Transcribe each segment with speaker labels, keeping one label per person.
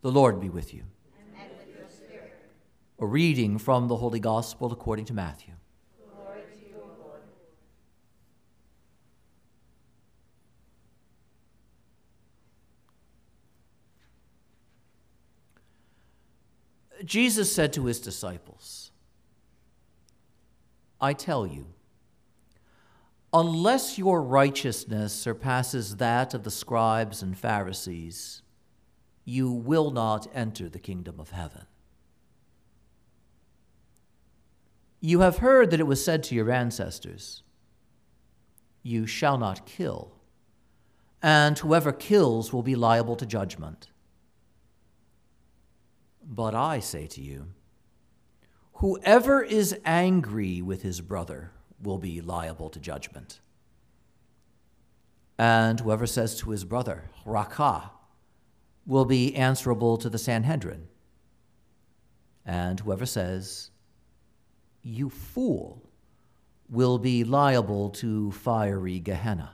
Speaker 1: The Lord be with you. And with your spirit. A reading from the Holy Gospel according to Matthew. To you. Jesus said to his disciples, I tell you, unless your righteousness surpasses that of the scribes and Pharisees, you will not enter the kingdom of heaven. You have heard that it was said to your ancestors, You shall not kill, and whoever kills will be liable to judgment. But I say to you, whoever is angry with his brother will be liable to judgment. And whoever says to his brother, Raca, will be answerable to the Sanhedrin. And whoever says, You fool, will be liable to fiery Gehenna.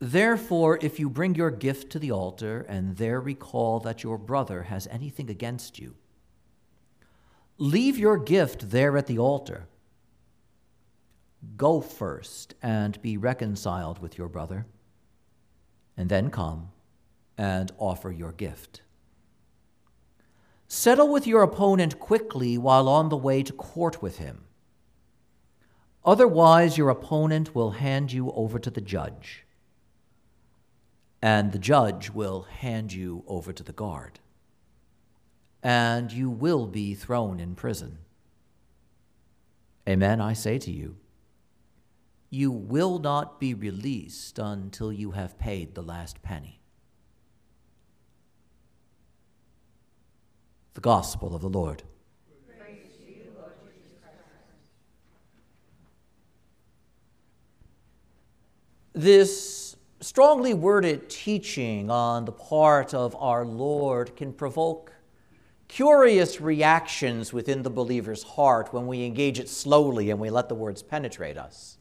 Speaker 1: Therefore, if you bring your gift to the altar and there recall that your brother has anything against you, leave your gift there at the altar. Go first and be reconciled with your brother, and then come and offer your gift. Settle with your opponent quickly while on the way to court with him. Otherwise, your opponent will hand you over to the judge, and the judge will hand you over to the guard, and you will be thrown in prison. Amen, I say to you, you will not be released until you have paid the last penny. The Gospel of the Lord. This strongly worded teaching on the part of our Lord can provoke curious reactions within the believer's heart when we engage it slowly and we let the words penetrate us.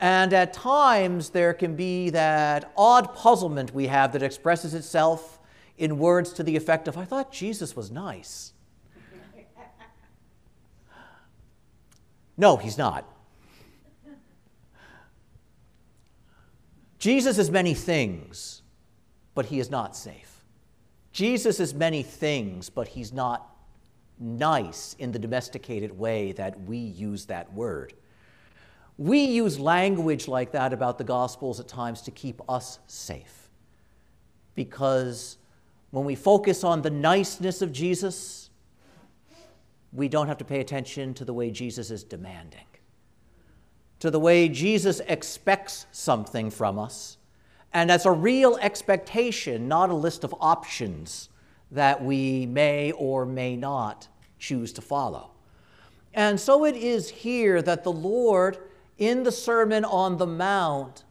Speaker 1: And at times, there can be that odd puzzlement we have that expresses itself in words to the effect of, I thought Jesus was nice. no, he's not. Jesus is many things, but he is not safe. Jesus is many things, but he's not nice in the domesticated way that we use that word. We use language like that about the Gospels at times to keep us safe because when we focus on the niceness of Jesus, we don't have to pay attention to the way Jesus is demanding, to the way Jesus expects something from us. And that's a real expectation, not a list of options that we may or may not choose to follow. And so it is here that the Lord, in the Sermon on the Mount,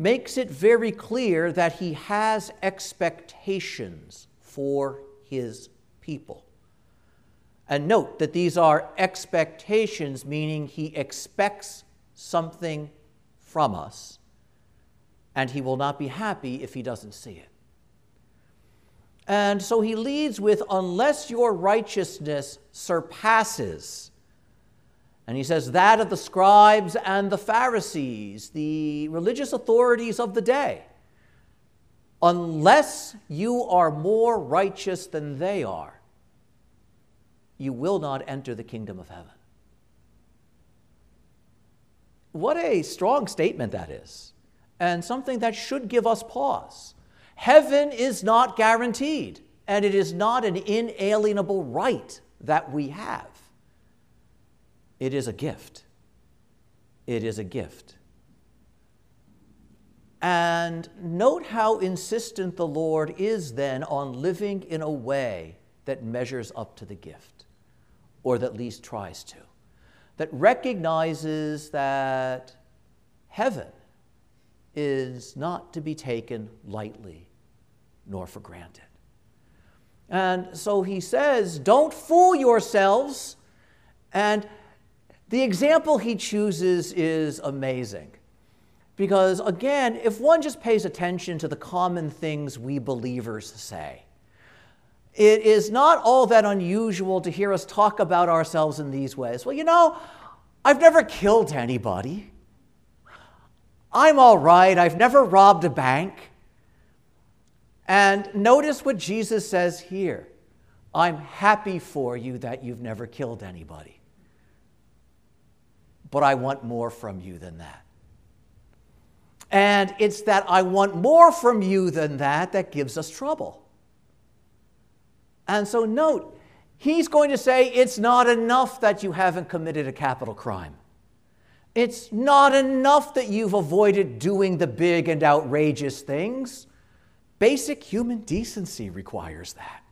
Speaker 1: makes it very clear that he has expectations for his people. And note that these are expectations, meaning he expects something from us, and he will not be happy if he doesn't see it. And so he leads with, unless your righteousness surpasses and he says that of the scribes and the Pharisees, the religious authorities of the day. Unless you are more righteous than they are, you will not enter the kingdom of heaven. What a strong statement that is, and something that should give us pause. Heaven is not guaranteed, and it is not an inalienable right that we have. It is a gift. It is a gift. And note how insistent the Lord is then on living in a way that measures up to the gift, or that at least tries to, that recognizes that heaven is not to be taken lightly nor for granted. And so he says, Don't fool yourselves and the example he chooses is amazing Because again, if one just pays attention to the common things we believers say, it is not all that unusual to hear us talk about ourselves in these ways. Well, you know, I've never killed anybody. I'm all right. I've never robbed a bank. And notice what Jesus says here I'm happy for you that you've never killed anybody. But I want more from you than that. And it's that I want more from you than that that gives us trouble. And so, note, he's going to say it's not enough that you haven't committed a capital crime. It's not enough that you've avoided doing the big and outrageous things. Basic human decency requires that.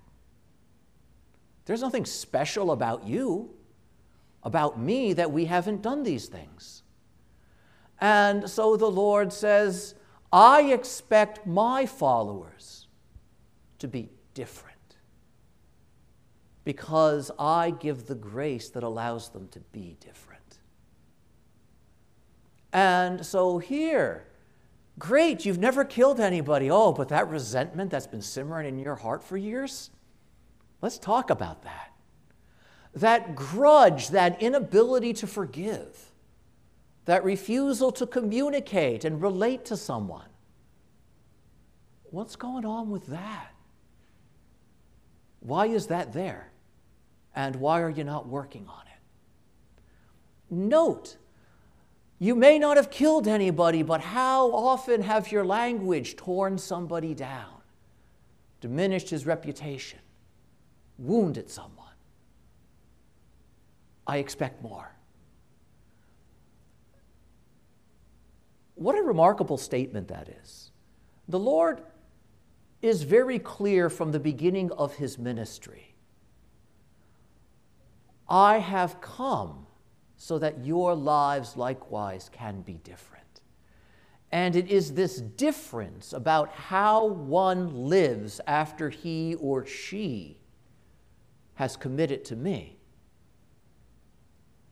Speaker 1: There's nothing special about you, about me, that we haven't done these things. And so the Lord says, I expect my followers to be different because I give the grace that allows them to be different. And so here, great, you've never killed anybody. Oh, but that resentment that's been simmering in your heart for years? Let's talk about that. That grudge, that inability to forgive, that refusal to communicate and relate to someone. What's going on with that? Why is that there? And why are you not working on it? Note, you may not have killed anybody, but how often have your language torn somebody down, diminished his reputation, wounded someone? I expect more. What a remarkable statement that is. The Lord is very clear from the beginning of his ministry I have come so that your lives likewise can be different. And it is this difference about how one lives after he or she has committed to me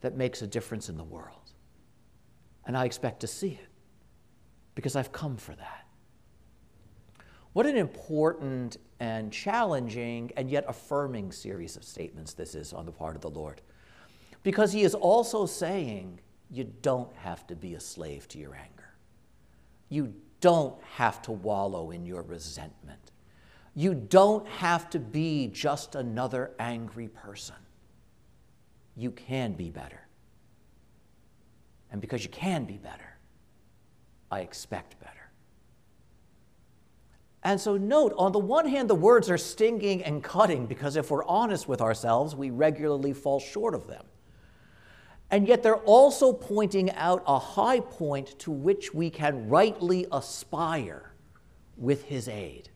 Speaker 1: that makes a difference in the world. And I expect to see it because I've come for that. What an important and challenging and yet affirming series of statements this is on the part of the Lord. Because he is also saying, you don't have to be a slave to your anger. You don't have to wallow in your resentment. You don't have to be just another angry person. You can be better. And because you can be better, I expect better. And so, note on the one hand, the words are stinging and cutting because if we're honest with ourselves, we regularly fall short of them. And yet, they're also pointing out a high point to which we can rightly aspire with His aid.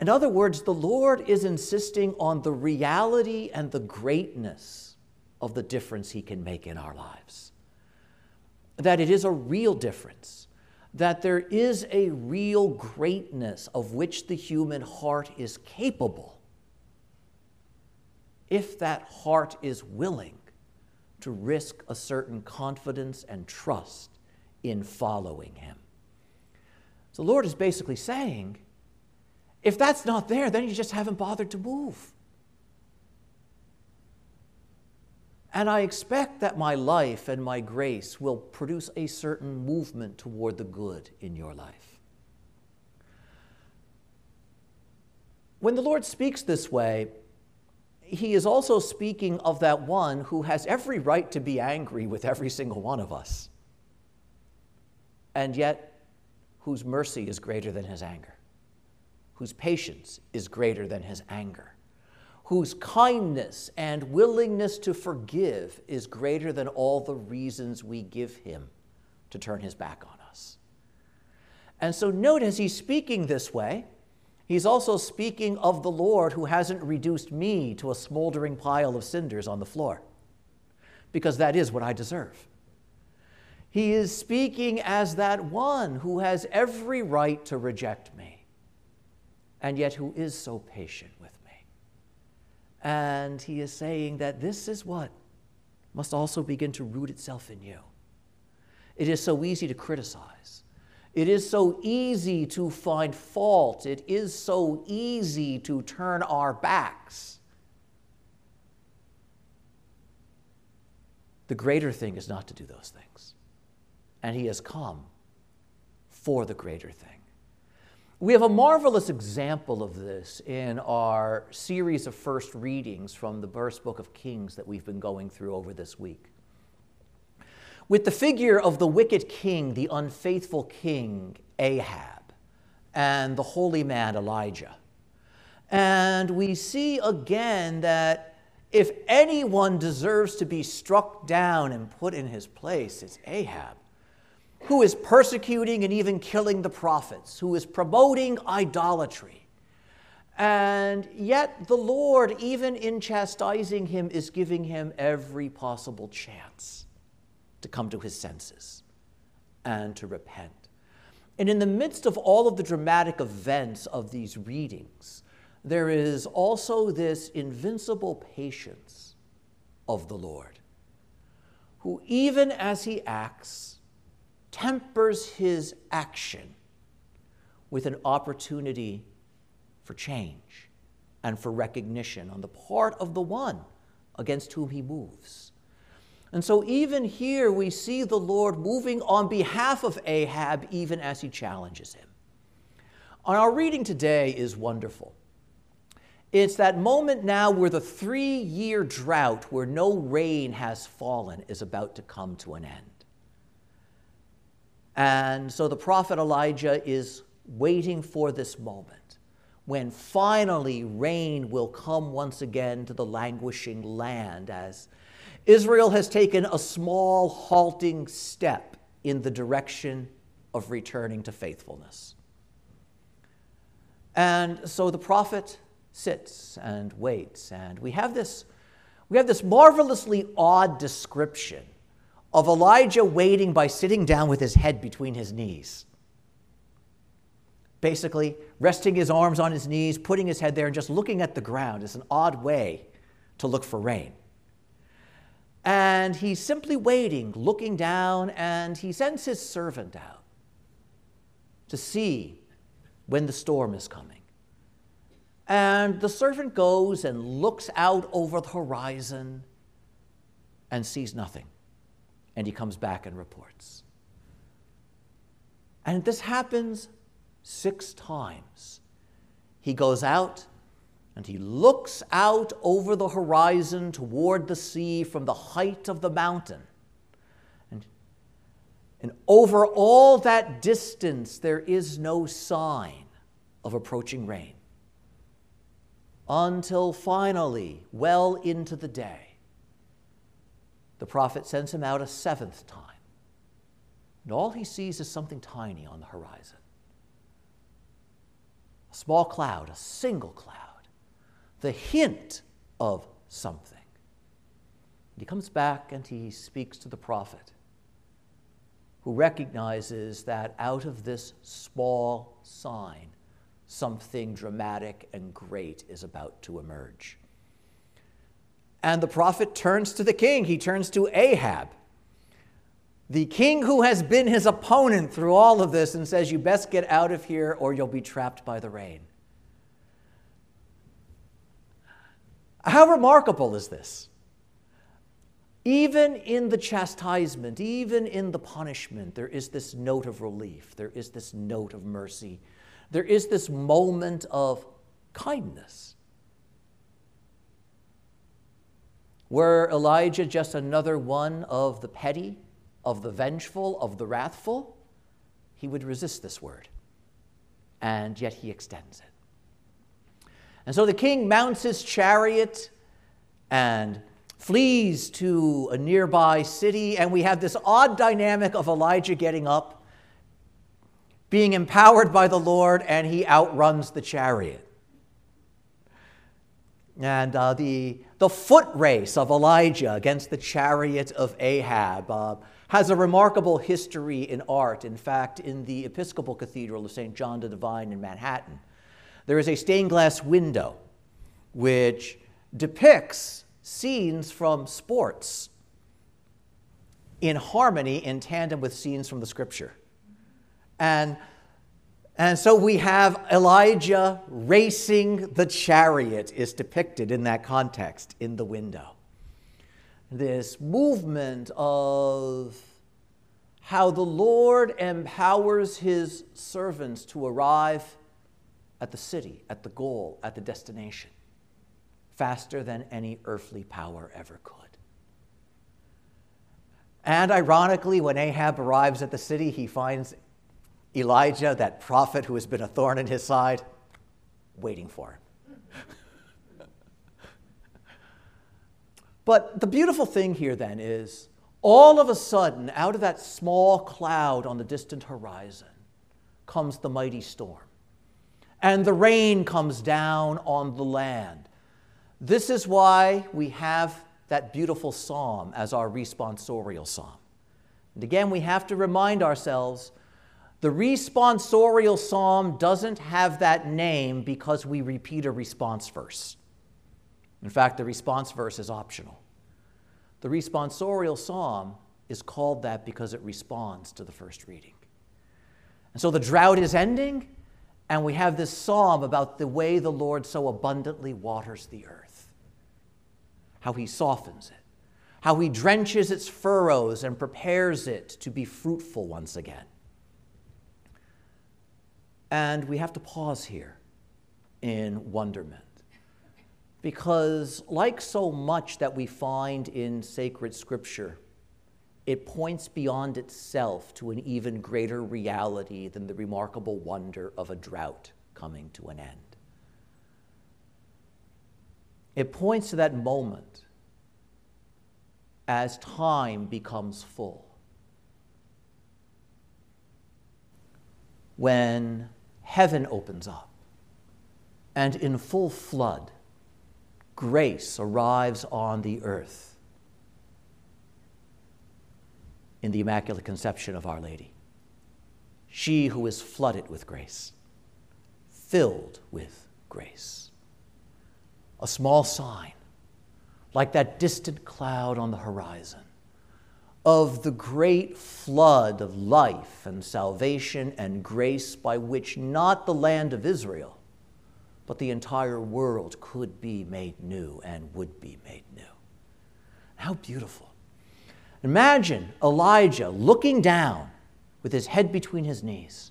Speaker 1: In other words, the Lord is insisting on the reality and the greatness of the difference He can make in our lives. That it is a real difference that there is a real greatness of which the human heart is capable if that heart is willing to risk a certain confidence and trust in following Him. So, the Lord is basically saying, if that's not there, then you just haven't bothered to move. And I expect that my life and my grace will produce a certain movement toward the good in your life. When the Lord speaks this way, he is also speaking of that one who has every right to be angry with every single one of us, and yet whose mercy is greater than his anger, whose patience is greater than his anger whose kindness and willingness to forgive is greater than all the reasons we give him to turn his back on us. And so, note as he's speaking this way, he's also speaking of the Lord who hasn't reduced me to a smoldering pile of cinders on the floor, because that is what I deserve. He is speaking as that one who has every right to reject me, and yet who is so patient with me. and he is saying that this is what must also begin to root itself in you. It is so easy to criticize. It is so easy to find fault. It is so easy to turn our backs. The greater thing is not to do those things. And He has come for the greater thing. We have a marvelous example of this in our series of first readings from the first book of Kings that we've been going through over this week. With the figure of the wicked king, the unfaithful king Ahab, and the holy man Elijah. And we see again that if anyone deserves to be struck down and put in his place, it's Ahab who is persecuting and even killing the prophets, who is promoting idolatry. And yet, the Lord, even in chastising him, is giving him every possible chance to come to his senses and to repent. And in the midst of all of the dramatic events of these readings, there is also this invincible patience of the Lord, who, even as he acts, tempers his action with an opportunity for change and for recognition on the part of the one against whom he moves. And so, even here, we see the Lord moving on behalf of Ahab, even as he challenges him. And our reading today is wonderful. It's that moment now where the three year drought, where no rain has fallen, is about to come to an end. And so the prophet Elijah is waiting for this moment when finally rain will come once again to the languishing land as Israel has taken a small, halting step in the direction of returning to faithfulness. And so the prophet sits and waits, and we have this, we have this marvelously odd description of Elijah waiting by sitting down with his head between his knees. Basically, resting his arms on his knees, putting his head there, and just looking at the ground is an odd way to look for rain. And he's simply waiting, looking down, and he sends his servant out to see when the storm is coming. And the servant goes and looks out over the horizon and sees nothing and he comes back and reports. And this happens six times. He goes out and he looks out over the horizon toward the sea from the height of the mountain. And, and over all that distance, there is no sign of approaching rain. Until finally, well into the day, the prophet sends him out a seventh time. And all he sees is something tiny on the horizon a small cloud, a single cloud, the hint of something. And he comes back and he speaks to the prophet, who recognizes that out of this small sign, something dramatic and great is about to emerge. And the prophet turns to the king, he turns to Ahab, the king who has been his opponent through all of this, and says, You best get out of here or you'll be trapped by the rain. How remarkable is this? Even in the chastisement, even in the punishment, there is this note of relief, there is this note of mercy, there is this moment of kindness. Were Elijah just another one of the petty, of the vengeful, of the wrathful? He would resist this word, and yet he extends it. And so the king mounts his chariot and flees to a nearby city, and we have this odd dynamic of Elijah getting up, being empowered by the Lord, and he outruns the chariot. And uh, the, the foot race of Elijah against the chariot of Ahab uh, has a remarkable history in art. In fact, in the Episcopal Cathedral of St. John the Divine in Manhattan, there is a stained glass window which depicts scenes from sports in harmony, in tandem with scenes from the scripture. And, and so we have Elijah racing the chariot, is depicted in that context in the window. This movement of how the Lord empowers his servants to arrive at the city, at the goal, at the destination, faster than any earthly power ever could. And ironically, when Ahab arrives at the city, he finds Elijah, that prophet who has been a thorn in his side, waiting for him. but the beautiful thing here then is all of a sudden, out of that small cloud on the distant horizon, comes the mighty storm. And the rain comes down on the land. This is why we have that beautiful psalm as our responsorial psalm. And again, we have to remind ourselves the responsorial psalm doesn't have that name because we repeat a response verse. In fact, the response verse is optional. The responsorial psalm is called that because it responds to the first reading. And so the drought is ending, and we have this psalm about the way the Lord so abundantly waters the earth, how he softens it, how he drenches its furrows and prepares it to be fruitful once again. And we have to pause here in wonderment. Because, like so much that we find in sacred scripture, it points beyond itself to an even greater reality than the remarkable wonder of a drought coming to an end. It points to that moment as time becomes full. When heaven opens up, and in full flood, grace arrives on the earth in the Immaculate Conception of Our Lady. She who is flooded with grace, filled with grace. A small sign, like that distant cloud on the horizon, of the great flood of life and salvation and grace by which not the land of Israel, but the entire world could be made new and would be made new. How beautiful. Imagine Elijah looking down with his head between his knees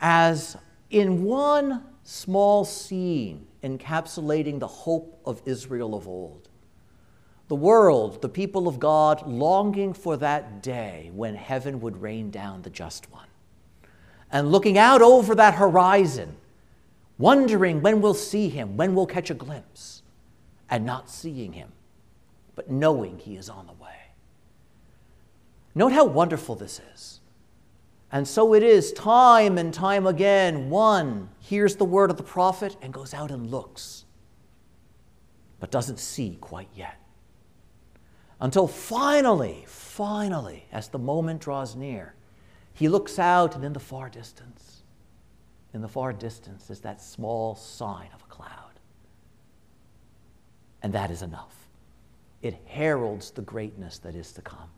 Speaker 1: as in one small scene encapsulating the hope of Israel of old the world, the people of God, longing for that day when heaven would rain down the just one. And looking out over that horizon, wondering when we'll see him, when we'll catch a glimpse, and not seeing him, but knowing he is on the way. Note how wonderful this is. And so it is, time and time again, one hears the word of the prophet and goes out and looks, but doesn't see quite yet. Until finally, finally, as the moment draws near, he looks out and in the far distance, in the far distance is that small sign of a cloud. And that is enough. It heralds the greatness that is to come.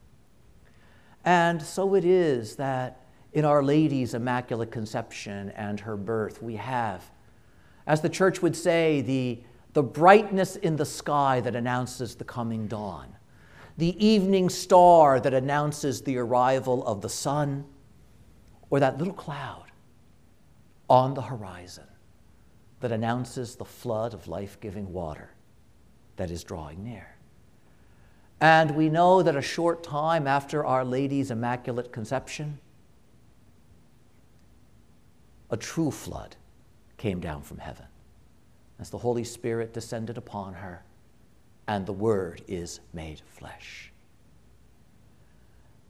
Speaker 1: And so it is that in Our Lady's Immaculate Conception and her birth, we have, as the church would say, the, the brightness in the sky that announces the coming dawn the evening star that announces the arrival of the sun, or that little cloud on the horizon that announces the flood of life giving water that is drawing near. And we know that a short time after Our Lady's Immaculate Conception, a true flood came down from heaven as the Holy Spirit descended upon her and the Word is made flesh.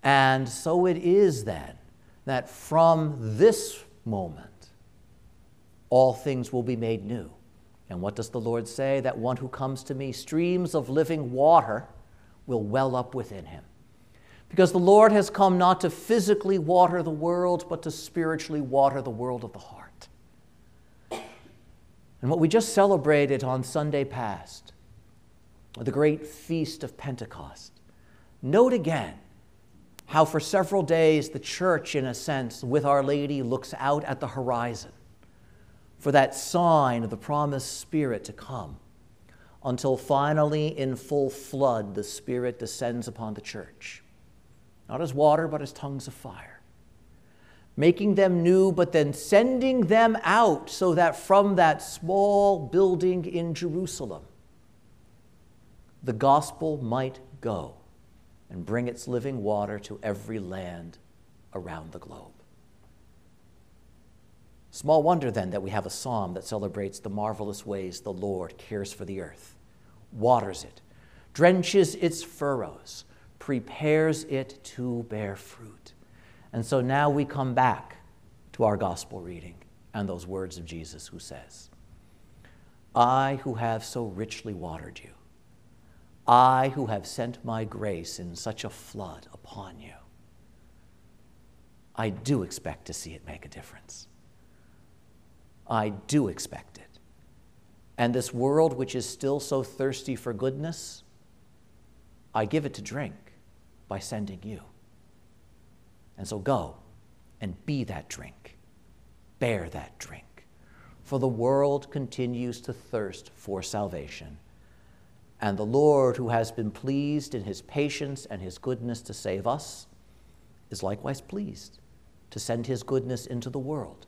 Speaker 1: And so it is then that from this moment, all things will be made new. And what does the Lord say? That one who comes to me, streams of living water will well up within him. Because the Lord has come not to physically water the world, but to spiritually water the world of the heart. And what we just celebrated on Sunday past the great feast of Pentecost. Note again how for several days the church, in a sense, with Our Lady, looks out at the horizon for that sign of the promised Spirit to come, until finally, in full flood, the Spirit descends upon the church, not as water, but as tongues of fire, making them new, but then sending them out so that from that small building in Jerusalem, the gospel might go and bring its living water to every land around the globe. Small wonder then that we have a psalm that celebrates the marvelous ways the Lord cares for the earth, waters it, drenches its furrows, prepares it to bear fruit. And so now we come back to our gospel reading and those words of Jesus who says, I who have so richly watered you, I who have sent my grace in such a flood upon you, I do expect to see it make a difference. I do expect it. And this world, which is still so thirsty for goodness, I give it to drink by sending you. And so go and be that drink, bear that drink. For the world continues to thirst for salvation and the Lord, who has been pleased in his patience and his goodness to save us, is likewise pleased to send his goodness into the world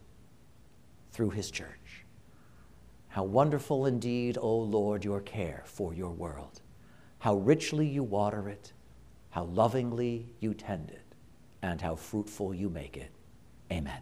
Speaker 1: through his church. How wonderful indeed, O Lord, your care for your world. How richly you water it, how lovingly you tend it, and how fruitful you make it. Amen.